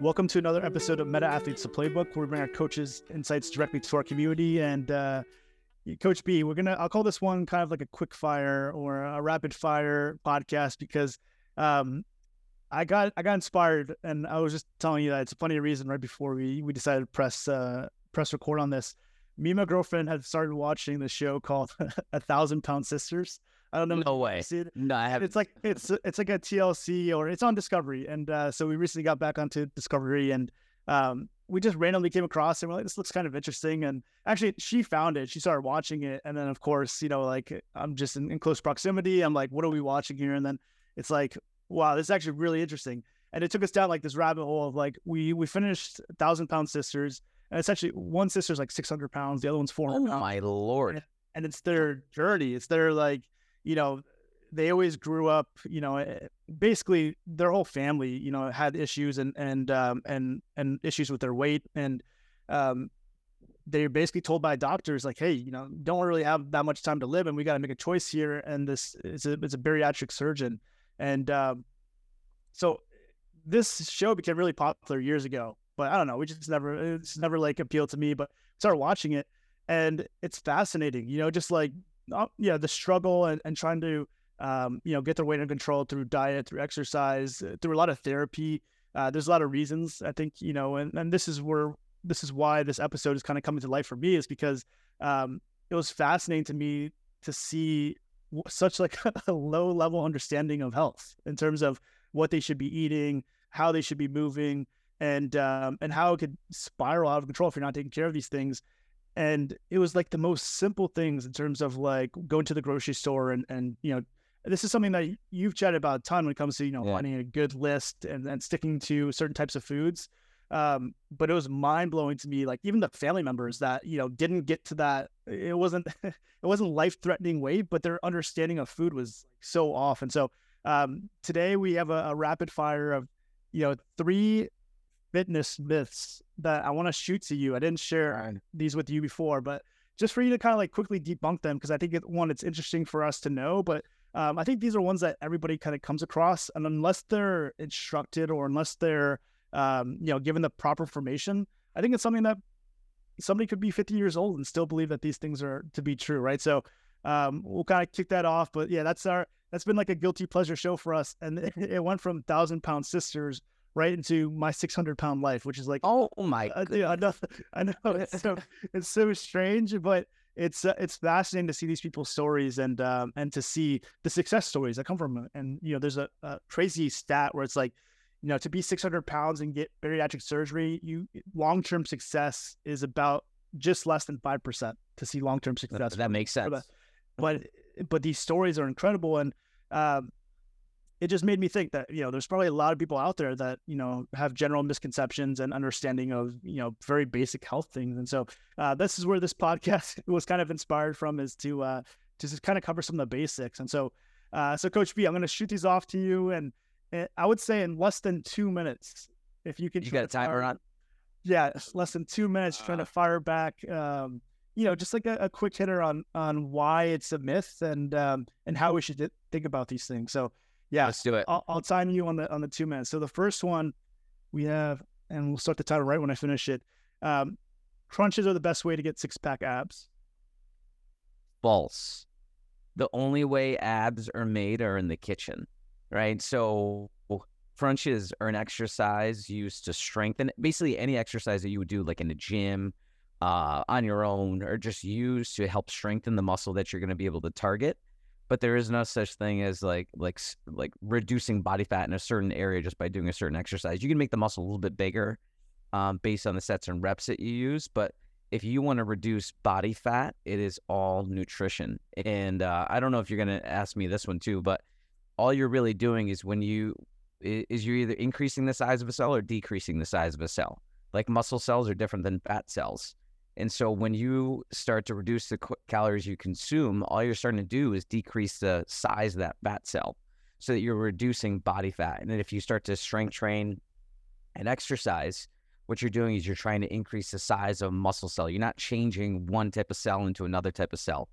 Welcome to another episode of Meta Athletes the Playbook, where we bring our coaches' insights directly to our community. And uh, Coach B, we're gonna I'll call this one kind of like a quick fire or a rapid fire podcast because um, I got I got inspired, and I was just telling you that it's a funny reason. Right before we we decided to press uh, press record on this, me and my girlfriend had started watching the show called A Thousand Pound Sisters. I don't know. No way. No, I have. It's like it's it's like a TLC or it's on Discovery, and uh, so we recently got back onto Discovery, and um, we just randomly came across it. And we're like, this looks kind of interesting, and actually, she found it. She started watching it, and then of course, you know, like I'm just in, in close proximity. I'm like, what are we watching here? And then it's like, wow, this is actually really interesting. And it took us down like this rabbit hole of like we we finished Thousand Pound Sisters, and essentially one sister's like 600 pounds, the other one's 400. oh pounds my lord! and it's their journey. It's their like, you know, they always grew up, you know, eh, basically their whole family, you know, had issues and and um, and and issues with their weight, and um, they're basically told by doctors like, hey, you know, don't really have that much time to live, and we got to make a choice here. And this is a it's a bariatric surgeon, and um, so this show became really popular years ago. But I don't know, we just never it's never like appealed to me. But started watching it, and it's fascinating, you know, just like uh, yeah, the struggle and, and trying to um, you know get their weight under control through diet, through exercise, uh, through a lot of therapy. Uh, there's a lot of reasons I think you know, and, and this is where this is why this episode is kind of coming to life for me is because um, it was fascinating to me to see such like a low level understanding of health in terms of what they should be eating, how they should be moving, and um, and how it could spiral out of control if you're not taking care of these things. And it was like the most simple things in terms of like going to the grocery store and and you know this is something that you've chatted about a ton when it comes to you know Yeah. finding a good list and, and sticking to certain types of foods. Um, but it was mind blowing to me, like even the family members that you know didn't get to that. It wasn't it wasn't life threatening weight, but their understanding of food was so off. And so um, today we have a, a rapid fire of you know three fitness myths that I want to shoot to you. I didn't share these with you before, but just for you to kind of like quickly debunk them because I think it, one, it's interesting for us to know, but um, I think these are ones that everybody kind of comes across, and unless they're instructed or unless they're um, you know given the proper information, I think it's something that somebody could be 50 years old and still believe that these things are to be true, right? So um, we'll kind of kick that off, but yeah, that's our that's been like a guilty pleasure show for us, and it, it went from thousand pound sisters right into my 600 pound life, which is like Oh my! uh, yeah, I know, I know it's so it's so strange, but it's uh, it's fascinating to see these people's stories and um, and to see the success stories that come from it. And you know, there's a, a crazy stat where it's like, you know, to be 600 pounds and get bariatric surgery, you long term success is about just less than five percent to see long term success. that makes sense. but but these stories are incredible and um, it just made me think that you know there's probably a lot of people out there that you know have general misconceptions and understanding of you know very basic health things and so uh, this is where this podcast was kind of inspired from is to uh to just kind of cover some of the basics and so uh so coach b i'm going to shoot these off to you and, and i would say in less than two minutes if you could You got a timer on? yeah, less than two minutes trying to fire back. Um, you know, just like a, a quick hitter on on why it's a myth and um, and how we should thi- think about these things. So, yeah, Let's do it. I'll, I'll time you on the on the two minutes. So the first one we have, and we'll start the title right when I finish it. Um, crunches are the best way to get six pack abs. False. The only way abs are made are in the kitchen, right? So crunches are an exercise used to strengthen basically any exercise that you would do like in the gym, uh, on your own, or just used to help strengthen the muscle that you're going to be able to target. But there is no such thing as like like like reducing body fat in a certain area just by doing a certain exercise. You can make the muscle a little bit bigger um, based on the sets and reps that you use, but if you want to reduce body fat, it is all nutrition. And uh, I don't know if you're going to ask me this one too, but all you're really doing is when you is you're either increasing the size of a cell or decreasing the size of a cell. Like muscle cells are different than fat cells. And so when you start to reduce the calories you consume, all you're starting to do is decrease the size of that fat cell so that you're reducing body fat. And then if you start to strength train and exercise, what you're doing is you're trying to increase the size of muscle cell. You're not changing one type of cell into another type of cell.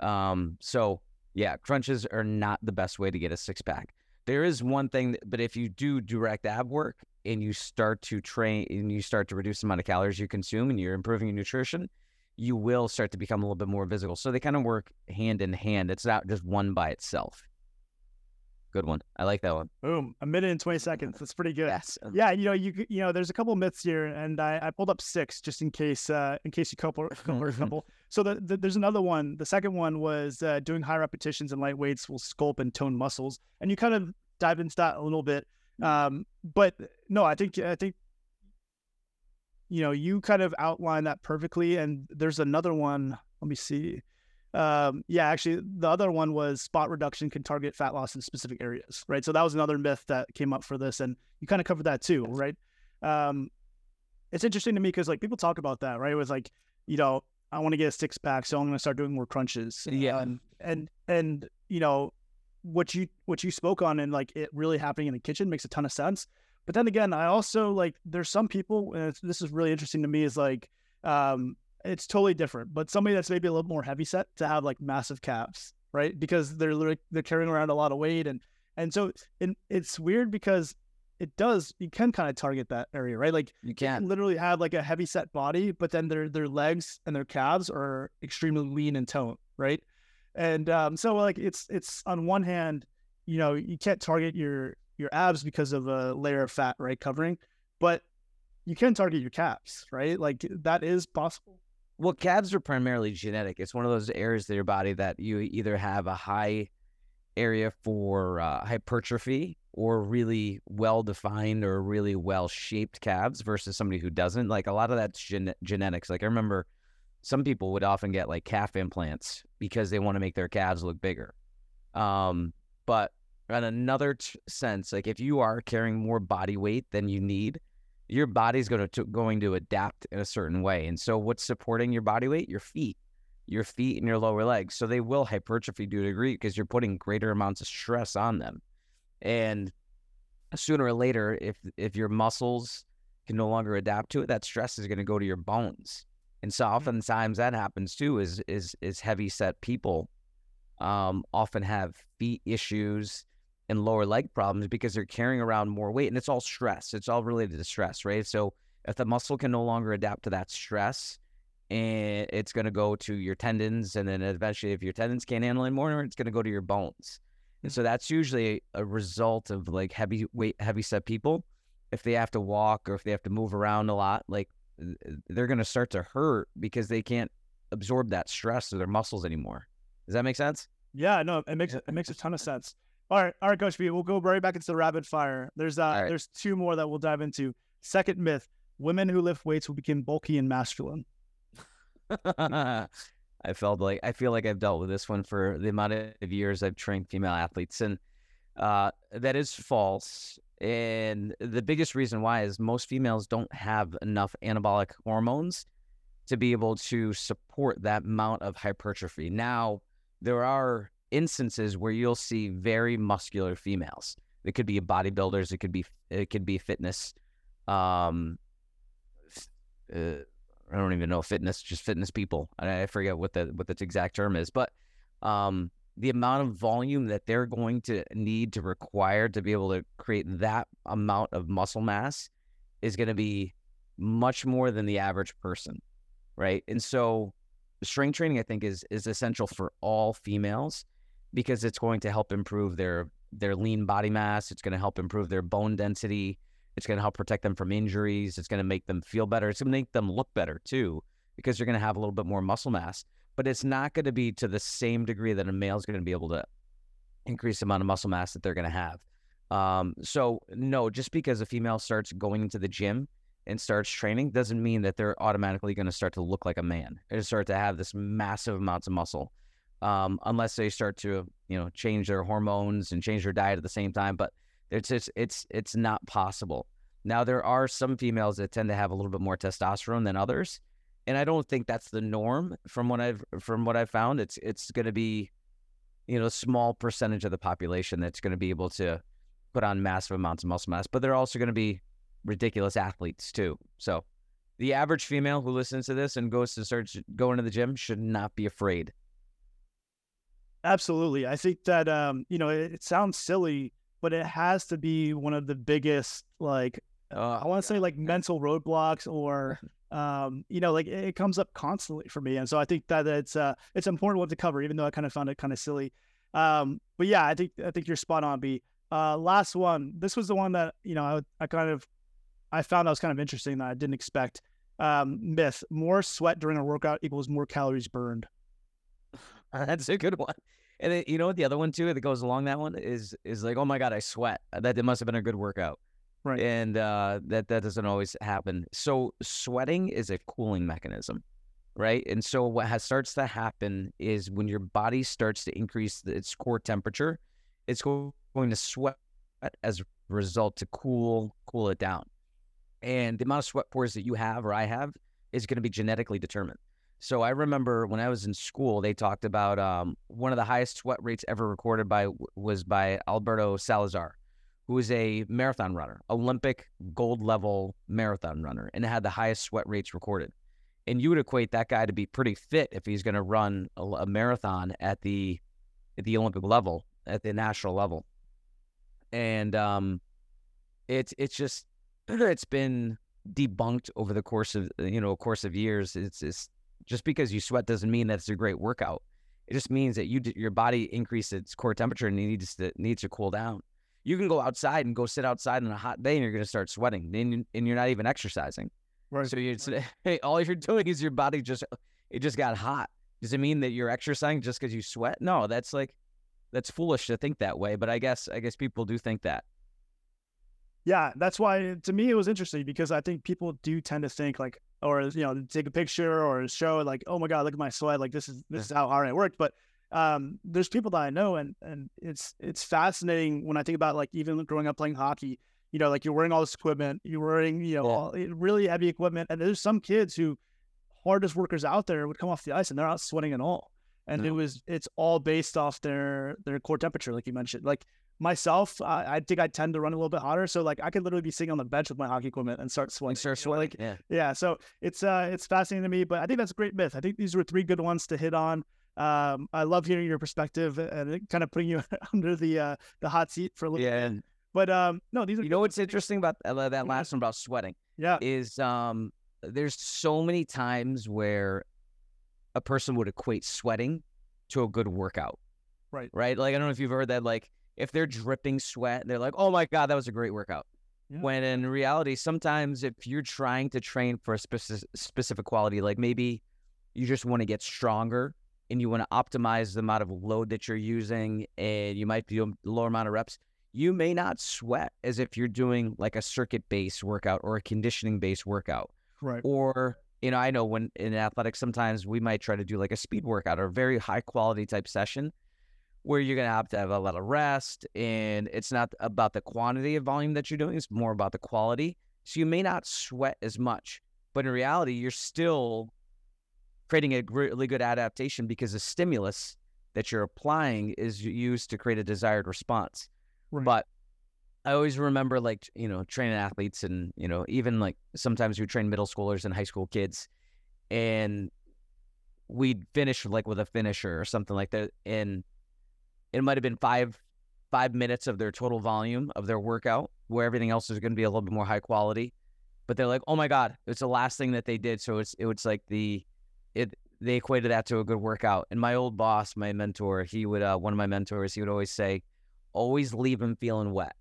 Um, so Yeah, crunches are not the best way to get a six pack. There is one thing, but if you do direct ab work and you start to train and you start to reduce the amount of calories you consume and you're improving your nutrition, you will start to become a little bit more visible. So they kind of work hand in hand. It's not just one by itself. Good one. I like that one. Boom. A minute and 20 seconds. That's pretty good. Yes. Yeah, you know, you you know, there's a couple myths here, and I, I pulled up six just in case uh in case you couple couple. So the, the, there's another one. The second one was uh, doing high repetitions and light weights will sculpt and tone muscles, and you kind of dive into that a little bit. Um, but no, I think I think you know you kind of outline that perfectly. And there's another one. Let me see. Um, yeah, actually, the other one was spot reduction can target fat loss in specific areas, right? So that was another myth that came up for this, and you kind of covered that too, right? Um, it's interesting to me because like people talk about that, right? It was like, you know, I want to get a six pack, so I'm going to start doing more crunches. Yeah, and and and you know, what you what you spoke on and like it really happening in the kitchen makes a ton of sense. But then again, I also like there's some people, and this is really interesting to me, is like um, it's totally different. But somebody that's maybe a little more heavy set to have like massive calves, right? Because they're they're carrying around a lot of weight, and and so and it's weird because it does you can kind of target that area, right? Like you can literally have like a heavy set body, but then their their legs and their calves are extremely lean and toned, right? And um, so like it's it's on one hand, you know, you can't target your your abs because of a layer of fat, right, covering, but you can target your calves, right? Like that is possible. Well, calves are primarily genetic. It's one of those areas of your body that you either have a high area for uh, hypertrophy or really well defined or really well shaped calves versus somebody who doesn't. Like a lot of that's gen- genetics. Like I remember some people would often get like calf implants because they want to make their calves look bigger. Um, but in another t- sense, like if you are carrying more body weight than you need, your body's going to going to adapt in a certain way. And so, what's supporting your body weight? Your feet, your feet and your lower legs. So they will hypertrophy to a degree because you're putting greater amounts of stress on them. And sooner or later, if if your muscles can no longer adapt to it, that stress is going to go to your bones. And so, mm-hmm. oftentimes that happens too. Is is is heavy set people um, often have feet issues and lower leg problems because they're carrying around more weight and it's all stress. It's all related to stress, right? So if the muscle can no longer adapt to that stress, and it's going to go to your tendons, and then eventually, if your tendons can't handle it anymore, it's going to go to your bones. And so that's usually a result of like heavy weight, heavy set people. If they have to walk or if they have to move around a lot, like they're going to start to hurt because they can't absorb that stress to their muscles anymore. Does that make sense? Yeah, no, it makes it makes a ton of sense. All right, all right, Coach B. We'll go right back into the rapid fire. There's uh, right. there's two more that we'll dive into. Second myth: women who lift weights will become bulky and masculine. I felt like I feel like I've dealt with this one for the amount of years I've trained female athletes, and uh, that is false. And the biggest reason why is most females don't have enough anabolic hormones to be able to support that amount of hypertrophy. Now, there are instances where you'll see very muscular females. It could be bodybuilders. It could be it could be fitness. Um, uh, I don't even know fitness, just fitness people. I, I forget what the what the exact term is, but um, the amount of volume that they're going to need to require to be able to create that amount of muscle mass is going to be much more than the average person, right? And so, strength training, I think, is is essential for all females because it's going to help improve their their lean body mass. It's going to help improve their bone density. It's going to help protect them from injuries. It's going to make them feel better. It's going to make them look better too, because you're going to have a little bit more muscle mass. But it's not going to be to the same degree that a male is going to be able to increase the amount of muscle mass that they're going to have. Um, so no, just because a female starts going into the gym and starts training doesn't mean that they're automatically going to start to look like a man. They start to have this massive amounts of muscle um, unless they start to you know change their hormones and change their diet at the same time. But it's just, it's it's not possible. Now there are some females that tend to have a little bit more testosterone than others, and I don't think that's the norm from what I've from what I've found. It's it's going to be you know a small percentage of the population that's going to be able to put on massive amounts of muscle mass, but they're also going to be ridiculous athletes too. So the average female who listens to this and goes to start going to the gym should not be afraid Absolutely. I think that um, you know, it, it sounds silly, but it has to be one of the biggest like Oh, I want to say like mental roadblocks or um, you know, like it, comes up constantly for me. And so I think that it's uh it's an important one to cover, even though I kind of found it kind of silly. Um, but yeah, I think I think you're spot on, B. Uh last one. This was the one that, you know, I I kind of I found that was kind of interesting that I didn't expect. Um, myth: more sweat during a workout equals more calories burned. That's a good one. And then, you know what? The other one too that goes along that one is is like, oh my god, I sweat. That it must have been a good workout, Right. and uh, that that doesn't always happen. So sweating is a cooling mechanism, right? And so what has starts to happen is when your body starts to increase its core temperature, it's going to sweat as a result to cool cool it down. And the amount of sweat pores that you have or I have is going to be genetically determined. So I remember when I was in school, they talked about um, one of the highest sweat rates ever recorded by was by Alberto Salazar, who is a marathon runner, Olympic gold level marathon runner, and had the highest sweat rates recorded. And you would equate that guy to be pretty fit if he's going to run a, a marathon at the at the Olympic level, at the national level. And um, it's it's just it's been debunked over the course of you know course of years. It's it's just because you sweat doesn't mean that it's a great workout. It just means that you your body increases its core temperature and needs to needs to cool down. You can go outside and go sit outside on a hot day and you're going to start sweating, then and you're not even exercising. Right. So you hey, all you're doing is your body just it just got hot. Does it mean that you're exercising just because you sweat? No, that's like that's foolish to think that way. But I guess I guess people do think that. Yeah, that's why to me it was interesting because I think people do tend to think like, or you know, take a picture or show like, oh my god, look at my sweat, like this is this is how hard I worked. But um, there's people that I know, and and it's it's fascinating when I think about like even growing up playing hockey. You know, like you're wearing all this equipment, you're wearing you know Yeah. all, really heavy equipment, and there's some kids who hardest workers out there would come off the ice and they're not sweating at all. And it was it's all based off their their core temperature, like you mentioned. Like myself, I, I think I tend to run a little bit hotter. So like I could literally be sitting on the bench with my hockey equipment and start sweating. Start sweating. like, yeah. yeah. So it's uh it's fascinating to me, but I think that's a great myth. I think these were three good ones to hit on. Um, I love hearing your perspective and kind of putting you under the uh the hot seat for a little. Yeah. bit. But um, no, these are You know what's interesting about that last one about sweating yeah, is um there's so many times where a person would equate sweating to a good workout. Right. Right? Like I don't know if you've heard that like if they're dripping sweat, they're like, "Oh my god, that was a great workout." Yeah. When in reality, sometimes if you're trying to train for a specific specific quality, like maybe you just want to get stronger and you want to optimize the amount of load that you're using and you might do a lower amount of reps, you may not sweat as if you're doing like a circuit based workout or a conditioning based workout. right. Or, you know, I know when in athletics, sometimes we might try to do like a speed workout or a very high quality type session where you're going to have to have a lot of rest. And it's not about the quantity of volume that you're doing, it's more about the quality. So you may not sweat as much, but in reality, you're still creating a really good adaptation because the stimulus that you're applying is used to create a desired response. Right. But I always remember like, you know, training athletes and, you know, even like sometimes we train middle schoolers and high school kids and we'd finish like with a finisher or something like that. And it might have been five five minutes of their total volume of their workout where everything else is going to be a little bit more high quality. But they're like, oh my God, it's the last thing that they did. So it's it was like the it they equated that to a good workout. And my old boss, my mentor, he would uh, one of my mentors, he would always say, always leave him feeling wet.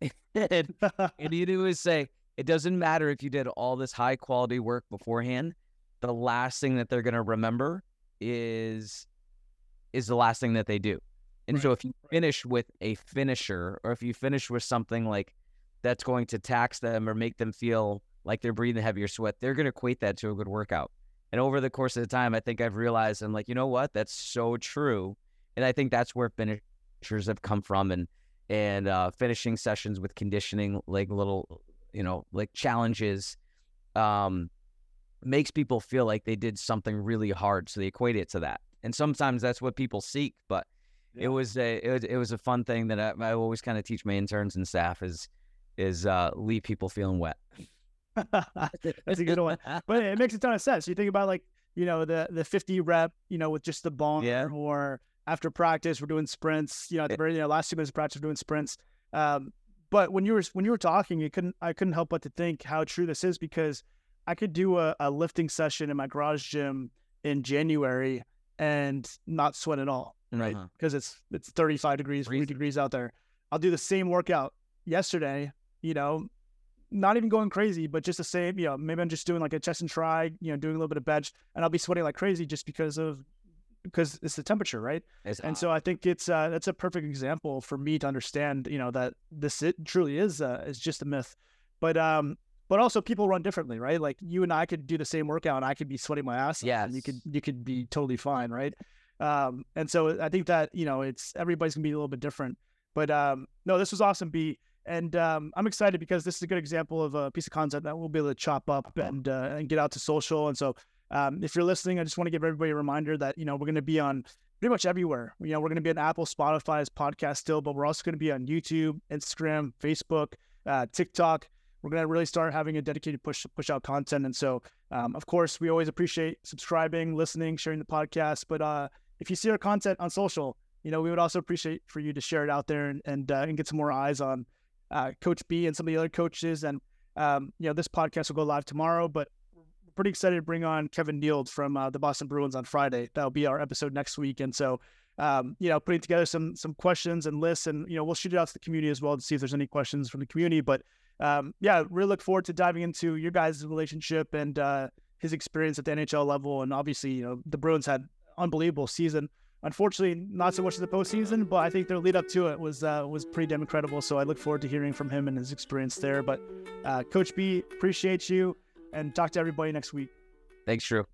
and, and he'd always say, it doesn't matter if you did all this high quality work beforehand. The last thing that they're gonna remember is is the last thing that they do. And so if you finish with a finisher or if you finish with something like that's going to tax them or make them feel like they're breathing heavier sweat, they're going to equate that to a good workout. And over the course of the time, I think I've realized I'm like, you know what? That's so true. And I think that's where finishers have come from and and uh, finishing sessions with conditioning, like little, you know, like challenges, um, makes people feel like they did something really hard. So they equate it to that. And sometimes that's what people seek, but Yeah. it was a it was, it was a fun thing that I, I always kind of teach my interns and staff is is uh, leave people feeling wet. That's a good one. But it makes a ton of sense. You think about like, you know, the the 50 rep, you know, with just the bar Yeah. or after practice we're doing sprints. You know, at the very you know, last two minutes of practice we're doing sprints. Um, but when you were when you were talking, you couldn't I couldn't help but to think how true this is because I could do a, a lifting session in my garage gym in January and not sweat at all, right? Because uh-huh. it's it's 35 degrees, 40 degrees out there. I'll do the same workout yesterday, you know, not even going crazy, but just the same, you know, maybe I'm just doing like a chest and try, you know, doing a little bit of bench and I'll be sweating like crazy just because of because it's the temperature, right? It's and so I think it's uh, that's a perfect example for me to understand, you know, that this it truly is uh, is just a myth. But um, but also people run differently, right? Like you and I could do the same workout, and I could be sweating my ass yeah, and you could you could be totally fine, right? Um, and so I think that you know it's everybody's gonna be a little bit different. But um, no, this was awesome, B. And um, I'm excited because this is a good example of a piece of content that we'll be able to chop up and uh, and get out to social. And so um, if you're listening, I just want to give everybody a reminder that, you know, we're going to be on pretty much everywhere. You know, we're going to be on Apple, Spotify's podcast still, but we're also going to be on YouTube, Instagram, Facebook, uh, TikTok. We're going to really start having a dedicated push push out content. And so, um, of course, we always appreciate subscribing, listening, sharing the podcast. But uh, if you see our content on social, you know, we would also appreciate for you to share it out there and and, uh, and get some more eyes on uh, Coach B and some of the other coaches. And um, you know, this podcast will go live tomorrow, but we're pretty excited to bring on Kevin Neeld from uh, the Boston Bruins on Friday. That'll be our episode next week, and so um, you know, putting together some some questions and lists, and you know, we'll shoot it out to the community as well to see if there's any questions from the community. But um, yeah, really look forward to diving into your guys' relationship and uh, his experience at the NHL level, and obviously, you know, the Bruins had unbelievable season. Unfortunately, not so much in the postseason, but I think their lead up to it was uh, was pretty damn incredible. So I look forward to hearing from him and his experience there. But uh, Coach B, appreciate you and talk to everybody next week. Thanks, Drew.